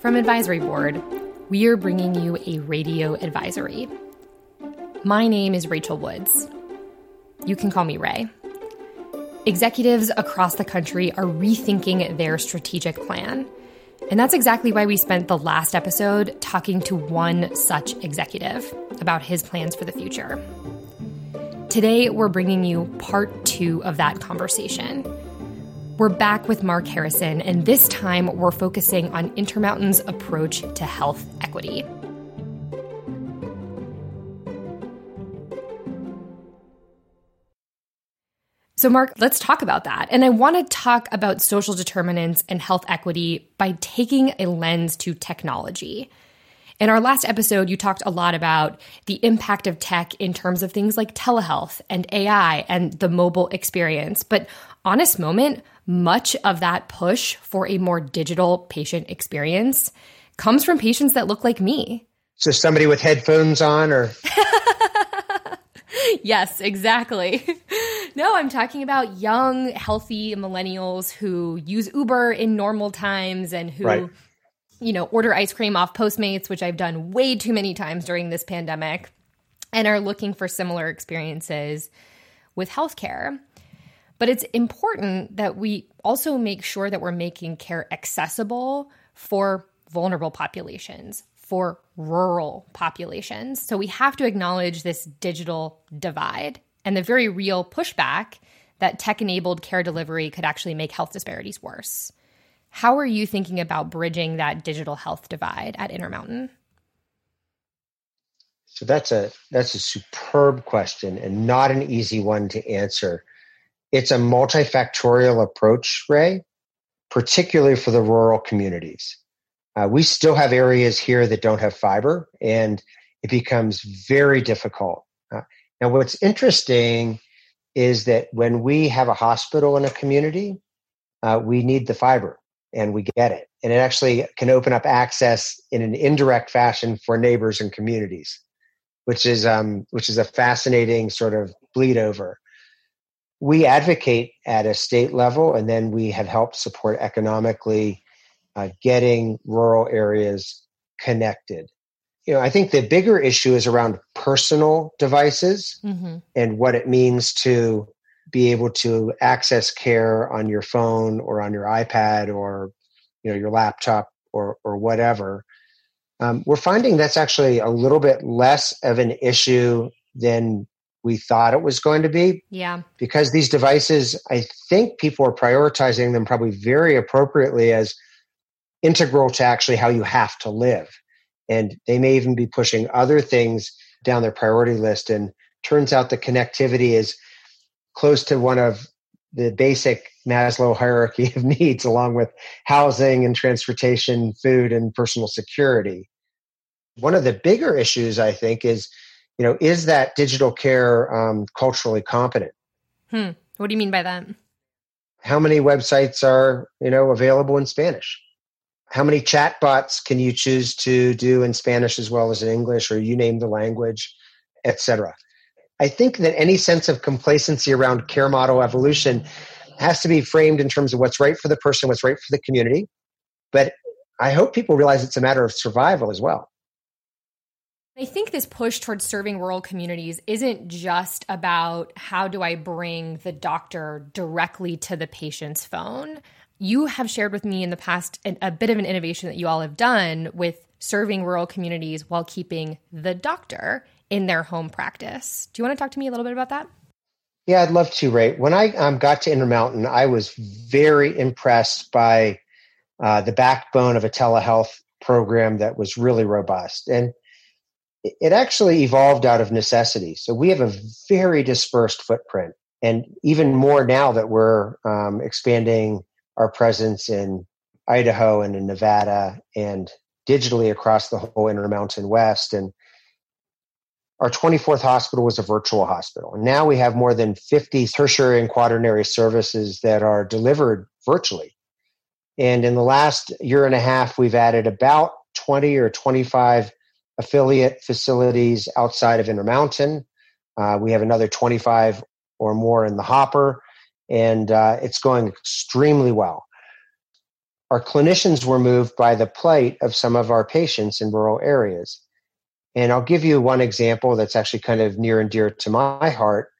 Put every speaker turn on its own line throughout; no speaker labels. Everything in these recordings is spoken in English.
From Advisory Board, we are bringing you a radio advisory. My name is Rachel Woods. You can call me Ray. Executives across the country are rethinking their strategic plan. And that's exactly why we spent the last episode talking to one such executive about his plans for the future. Today, we're bringing you part two of that conversation we're back with Mark Harrison, and this time we're focusing on Intermountain's approach to health equity. So, Mark, let's talk about that. And I want to talk about social determinants and health equity by taking a lens to technology. In our last episode, you talked a lot about the impact of tech in terms of things like telehealth and AI and the mobile experience. But honest moment, much of that push for a more digital patient experience comes from patients that look like me.
So somebody with headphones on or
Yes, exactly. no, I'm talking about young, healthy millennials who use Uber in normal times and who right. You know, order ice cream off Postmates, which I've done way too many times during this pandemic, and are looking for similar experiences with healthcare. But it's important that we also make sure that we're making care accessible for vulnerable populations, for rural populations. So we have to acknowledge this digital divide and the very real pushback that tech enabled care delivery could actually make health disparities worse. How are you thinking about bridging that digital health divide at Intermountain?
So that's a that's a superb question and not an easy one to answer it's a multifactorial approach, Ray, particularly for the rural communities. Uh, we still have areas here that don't have fiber, and it becomes very difficult. Uh, now, what's interesting is that when we have a hospital in a community, uh, we need the fiber and we get it. And it actually can open up access in an indirect fashion for neighbors and communities, which is um, which is a fascinating sort of bleed over we advocate at a state level, and then we have helped support economically uh, getting rural areas connected. You know, I think the bigger issue is around personal devices mm-hmm. and what it means to be able to access care on your phone or on your iPad or you know your laptop or or whatever. Um, we're finding that's actually a little bit less of an issue than we thought it was going to be.
Yeah.
Because these devices, I think people are prioritizing them probably very appropriately as integral to actually how you have to live. And they may even be pushing other things down their priority list. And turns out the connectivity is close to one of the basic Maslow hierarchy of needs, along with housing and transportation, food, and personal security. One of the bigger issues, I think, is you know, is that digital care um, culturally competent?
Hmm. What do you mean by that?
How many websites are you know available in Spanish? How many chatbots can you choose to do in Spanish as well as in English, or you name the language, etc. I think that any sense of complacency around care model evolution has to be framed in terms of what's right for the person, what's right for the community. But I hope people realize it's a matter of survival as well.
I think this push towards serving rural communities isn't just about how do I bring the doctor directly to the patient's phone. You have shared with me in the past a bit of an innovation that you all have done with serving rural communities while keeping the doctor in their home practice. Do you want to talk to me a little bit about that?
Yeah, I'd love to, Ray. When I um, got to Intermountain, I was very impressed by uh, the backbone of a telehealth program that was really robust. And it actually evolved out of necessity. So we have a very dispersed footprint, and even more now that we're um, expanding our presence in Idaho and in Nevada and digitally across the whole Intermountain West. And our 24th hospital was a virtual hospital. Now we have more than 50 tertiary and quaternary services that are delivered virtually. And in the last year and a half, we've added about 20 or 25 affiliate facilities outside of Intermountain. Uh, we have another 25 or more in the hopper, and uh, it's going extremely well. our clinicians were moved by the plight of some of our patients in rural areas. And I'll give you one example that's actually kind of near and dear to my heart.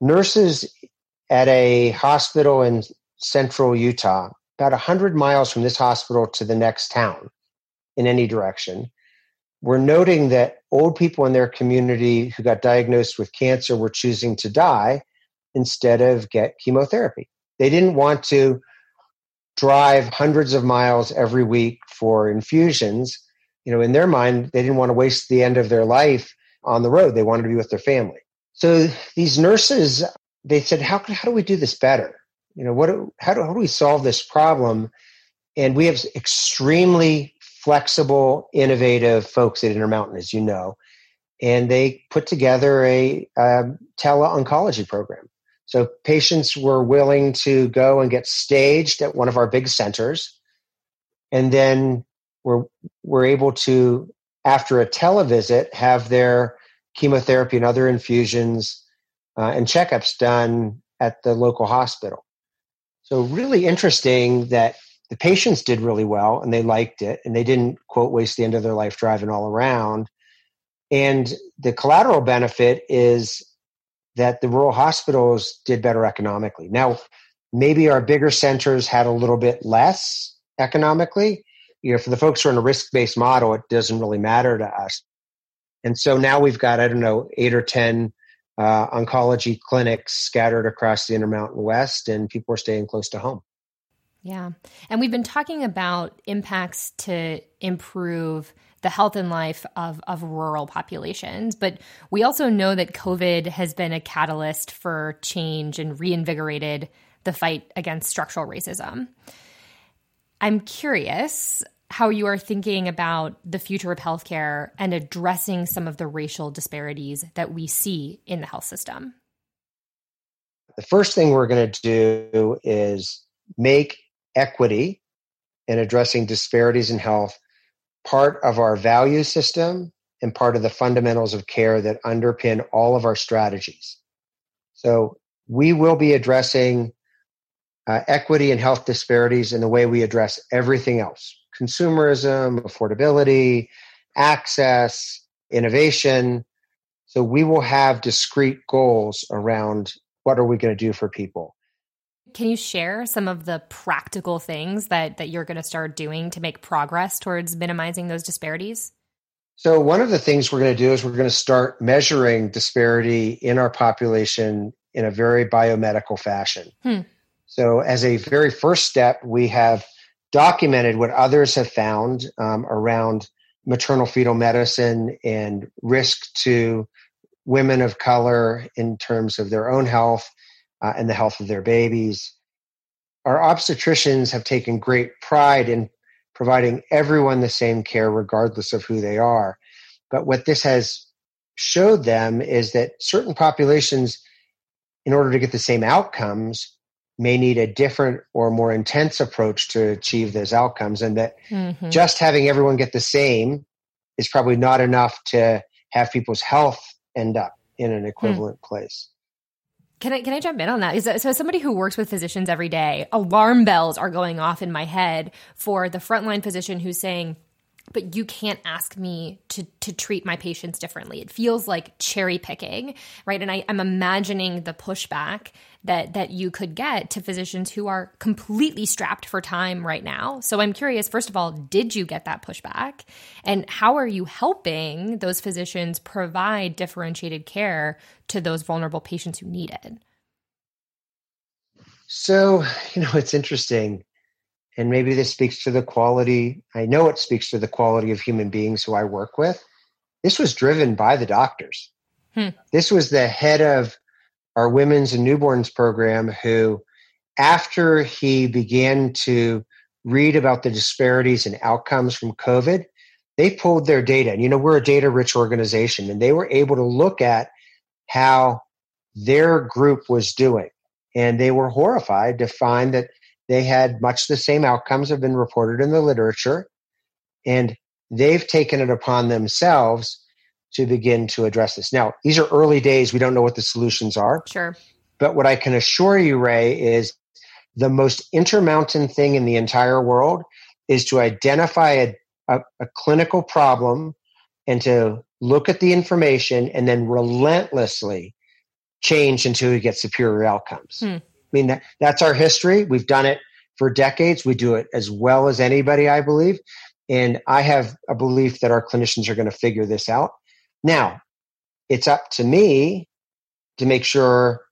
Nurses at a hospital in central Utah, about 100 miles from this hospital to the next town in any direction, were noting that old people in their community who got diagnosed with cancer were choosing to die instead of get chemotherapy. They didn't want to drive hundreds of miles every week for infusions. You know, in their mind, they didn't want to waste the end of their life on the road. They wanted to be with their family. So these nurses, they said, how, how do we do this better? You know, what, how do, how do we solve this problem? And we have extremely flexible, innovative folks at Intermountain, as you know, and they put together a, a tele-oncology program. So patients were willing to go and get staged at one of our big centers, and then were were able to, after a televisit, have their chemotherapy and other infusions uh, and checkups done at the local hospital. So really interesting that the patients did really well and they liked it and they didn't quote waste the end of their life driving all around. And the collateral benefit is that the rural hospitals did better economically. Now, maybe our bigger centers had a little bit less economically. You know, for the folks who are in a risk based model, it doesn't really matter to us. And so now we've got, I don't know, eight or 10 uh, oncology clinics scattered across the Intermountain West, and people are staying close to home.
Yeah. And we've been talking about impacts to improve the health and life of, of rural populations. But we also know that COVID has been a catalyst for change and reinvigorated the fight against structural racism. I'm curious how you are thinking about the future of healthcare and addressing some of the racial disparities that we see in the health system.
The first thing we're going to do is make equity and addressing disparities in health part of our value system and part of the fundamentals of care that underpin all of our strategies. So we will be addressing uh, equity and health disparities in the way we address everything else consumerism, affordability, access, innovation. So we will have discrete goals around what are we going to do for people.
Can you share some of the practical things that, that you're going to start doing to make progress towards minimizing those disparities?
So, one of the things we're going to do is we're going to start measuring disparity in our population in a very biomedical fashion. Hmm. So, as a very first step, we have documented what others have found um, around maternal fetal medicine and risk to women of color in terms of their own health uh, and the health of their babies. Our obstetricians have taken great pride in providing everyone the same care, regardless of who they are. But what this has showed them is that certain populations, in order to get the same outcomes, may need a different or more intense approach to achieve those outcomes, and that mm-hmm. just having everyone get the same is probably not enough to have people's health end up in an hmm. equivalent mm. place.
Can I can I jump in on that? Is that, so as somebody who works with physicians every day, alarm bells are going off in my head for the frontline physician who's saying, but you can't ask me to to treat my patients differently. It feels like cherry picking, right? And I, I'm imagining the pushback that that you could get to physicians who are completely strapped for time right now. So I'm curious, first of all, did you get that pushback? And how are you helping those physicians provide differentiated care to those vulnerable patients who need it?
So, you know, it's interesting and maybe this speaks to the quality i know it speaks to the quality of human beings who i work with. This was driven by the doctors. Hmm. this was the head of our women's and newborns program who after he began to read about the disparities and outcomes from covid they pulled their data. And you know we're a data rich organization and they were able to look at how their group was doing. And they were horrified to find that they had much the same outcomes have been reported in the literature, and they've taken it upon themselves to begin to address this. Now, these are early days. We don't know what the solutions are.
Sure.
But what I can assure you, Ray, is the most intermountain thing in the entire world is to identify a, a, a clinical problem and to look at the information and then relentlessly change until we get superior outcomes. Hmm. I mean, that, that's our history. We've done it for decades. We do it as well as anybody, I believe. And I have a belief that our clinicians are going to figure this out. Now, it's up to me to make sure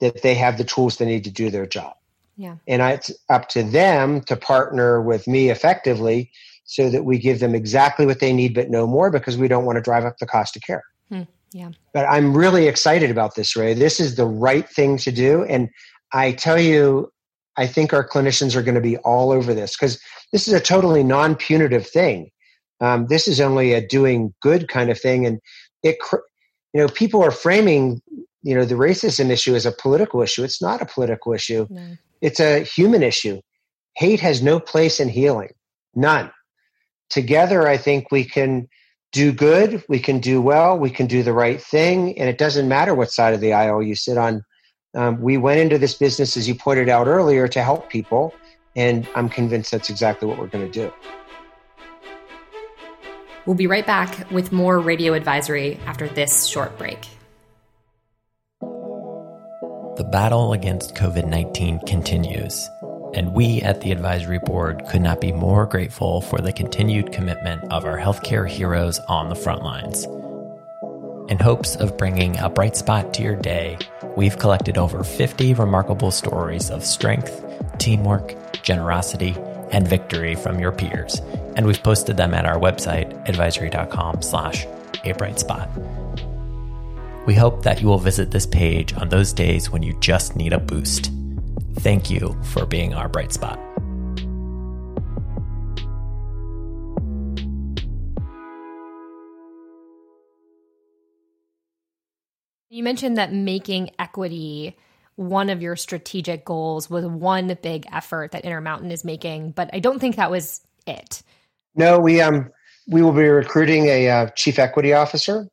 that they have the tools they need to do their job.
Yeah.
And it's up to them to partner with me effectively so that we give them exactly what they need but no more because we don't want to drive up the cost of care.
Hmm. Yeah.
But I'm really excited about this, Ray. This is the right thing to do. And I tell you, I think our clinicians are going to be all over this because this is a totally non punitive thing. Um, this is only a doing good kind of thing. And it, you know, people are framing, you know, the racism issue as a political issue. It's not a political issue. No. It's a human issue. Hate has no place in healing. None. Together, I think we can do good, we can do well, we can do the right thing, and it doesn't matter what side of the aisle you sit on. Um, we went into this business, as you pointed out earlier, to help people, and I'm convinced that's exactly what we're going to do.
We'll be right back with more radio advisory after this short break.
The battle against COVID 19 continues, and we at the advisory board could not be more grateful for the continued commitment of our healthcare heroes on the front lines. In hopes of bringing a bright spot to your day, we've collected over 50 remarkable stories of strength, teamwork, generosity, and victory from your peers, and we've posted them at our website, advisory.com slash a bright spot. We hope that you will visit this page on those days when you just need a boost. Thank you for being our bright spot.
You mentioned that making equity one of your strategic goals was one big effort that Intermountain is making, but I don't think that was it.
No, we um we will be recruiting a uh, chief equity officer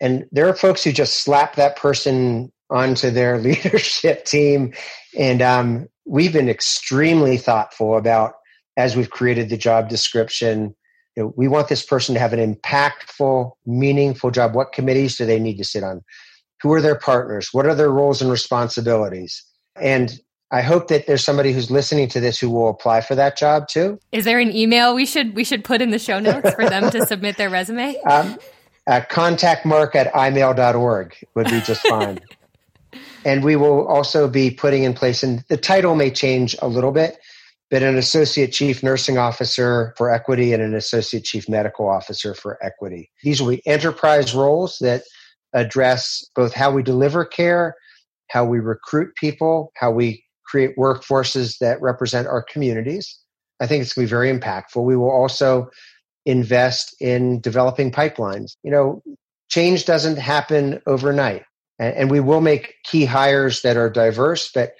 and there are folks who just slap that person onto their leadership team. And um, we've been extremely thoughtful about as we've created the job description. You know, we want this person to have an impactful, meaningful job. What committees do they need to sit on? Who are their partners? What are their roles and responsibilities? And I hope that there's somebody who's listening to this who will apply for that job too.
Is there an email we should we should put in the show notes for them to submit their resume? Um,
uh, contact mark at imail.org would be just fine. and we will also be putting in place, and the title may change a little bit, but an associate chief nursing officer for equity and an associate chief medical officer for equity. These will be enterprise roles that address both how we deliver care, how we recruit people, how we create workforces that represent our communities. I think it's going to be very impactful. We will also invest in developing pipelines. You know, change doesn't happen overnight. And we will make key hires that are diverse, but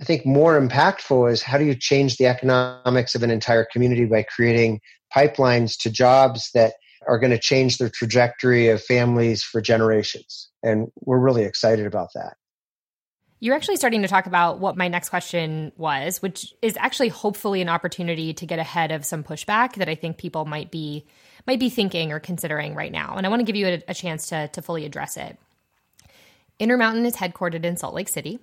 I think more impactful is how do you change the economics of an entire community by creating pipelines to jobs that are going to change the trajectory of families for generations. And we're really excited about that.
You're actually starting to talk about what my next question was, which is actually hopefully an opportunity to get ahead of some pushback that I think people might be might be thinking or considering right now. And I want to give you a, a chance to, to fully address it. Intermountain is headquartered in Salt Lake City,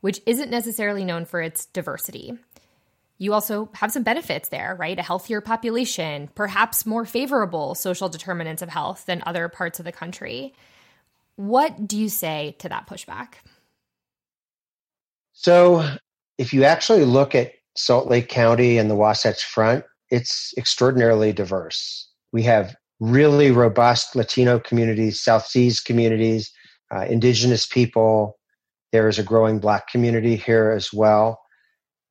which isn't necessarily known for its diversity. You also have some benefits there, right? A healthier population, perhaps more favorable social determinants of health than other parts of the country. What do you say to that pushback?
So, if you actually look at Salt Lake County and the Wasatch Front, it's extraordinarily diverse. We have really robust Latino communities, South Seas communities, uh, indigenous people. There is a growing black community here as well.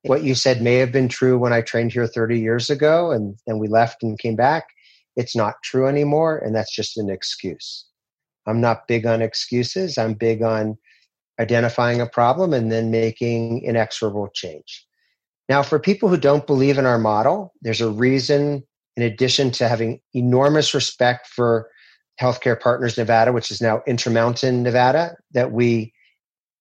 What you said may have been true when I trained here 30 years ago and then we left and came back. It's not true anymore, and that's just an excuse. I'm not big on excuses. I'm big on identifying a problem and then making inexorable change. Now, for people who don't believe in our model, there's a reason, in addition to having enormous respect for Healthcare Partners Nevada, which is now Intermountain Nevada, that we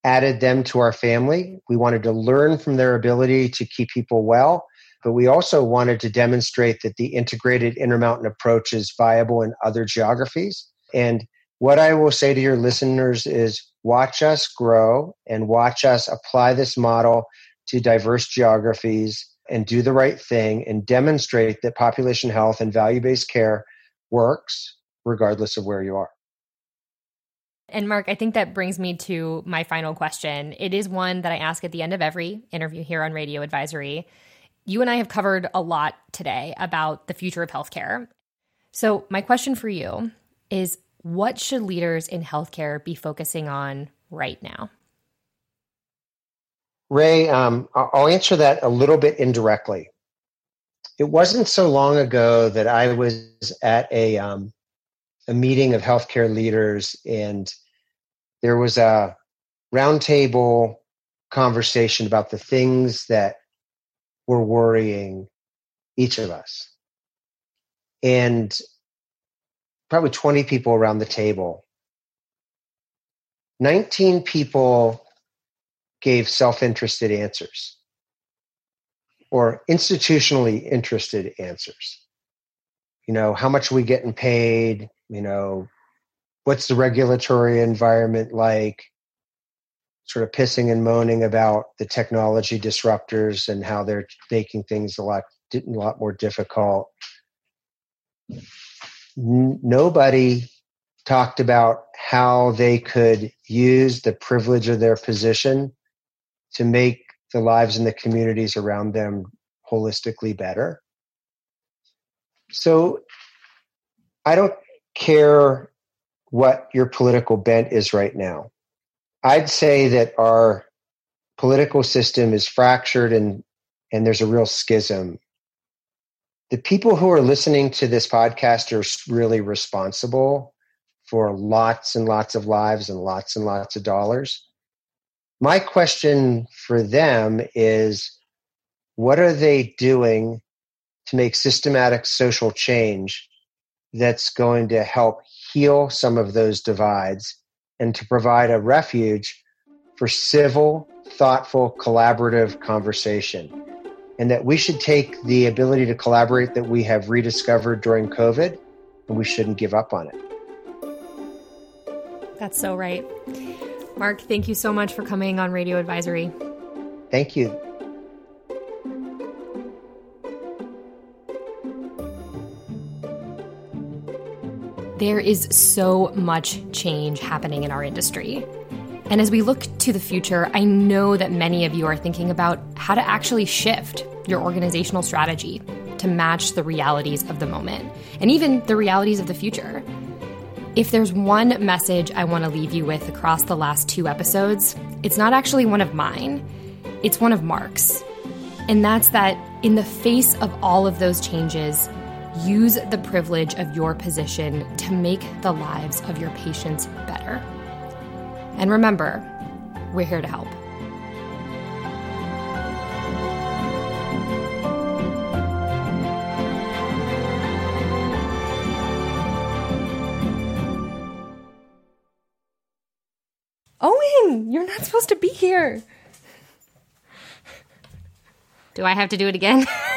added them to our family. We wanted to learn from their ability to keep people well, but we also wanted to demonstrate that the integrated Intermountain approach is viable in other geographies. And what I will say to your listeners is watch us grow and watch us apply this model to diverse geographies and do the right thing and demonstrate that population health and value based care works regardless of where you are.
And Mark, I think that brings me to my final question. It is one that I ask at the end of every interview here on Radio Advisory. You and I have covered a lot today about the future of healthcare. So, my question for you is what should leaders in healthcare be focusing on right now?
Ray, um, I'll answer that a little bit indirectly. It wasn't so long ago that I was at a um, a meeting of healthcare leaders, and there was a roundtable conversation about the things that were worrying each of us. And probably 20 people around the table. 19 people gave self interested answers or institutionally interested answers. You know, how much are we getting paid? You know, what's the regulatory environment like? Sort of pissing and moaning about the technology disruptors and how they're making things a lot a lot more difficult. Nobody talked about how they could use the privilege of their position to make the lives in the communities around them holistically better. So I don't care what your political bent is right now. I'd say that our political system is fractured and and there's a real schism. The people who are listening to this podcast are really responsible for lots and lots of lives and lots and lots of dollars. My question for them is what are they doing to make systematic social change that's going to help heal some of those divides and to provide a refuge for civil, thoughtful, collaborative conversation. And that we should take the ability to collaborate that we have rediscovered during COVID and we shouldn't give up on it.
That's so right. Mark, thank you so much for coming on Radio Advisory.
Thank you.
There is so much change happening in our industry. And as we look to the future, I know that many of you are thinking about how to actually shift your organizational strategy to match the realities of the moment and even the realities of the future. If there's one message I want to leave you with across the last two episodes, it's not actually one of mine, it's one of Mark's. And that's that in the face of all of those changes, Use the privilege of your position to make the lives of your patients better. And remember, we're here to help. Owen, you're not supposed to be here. Do I have to do it again?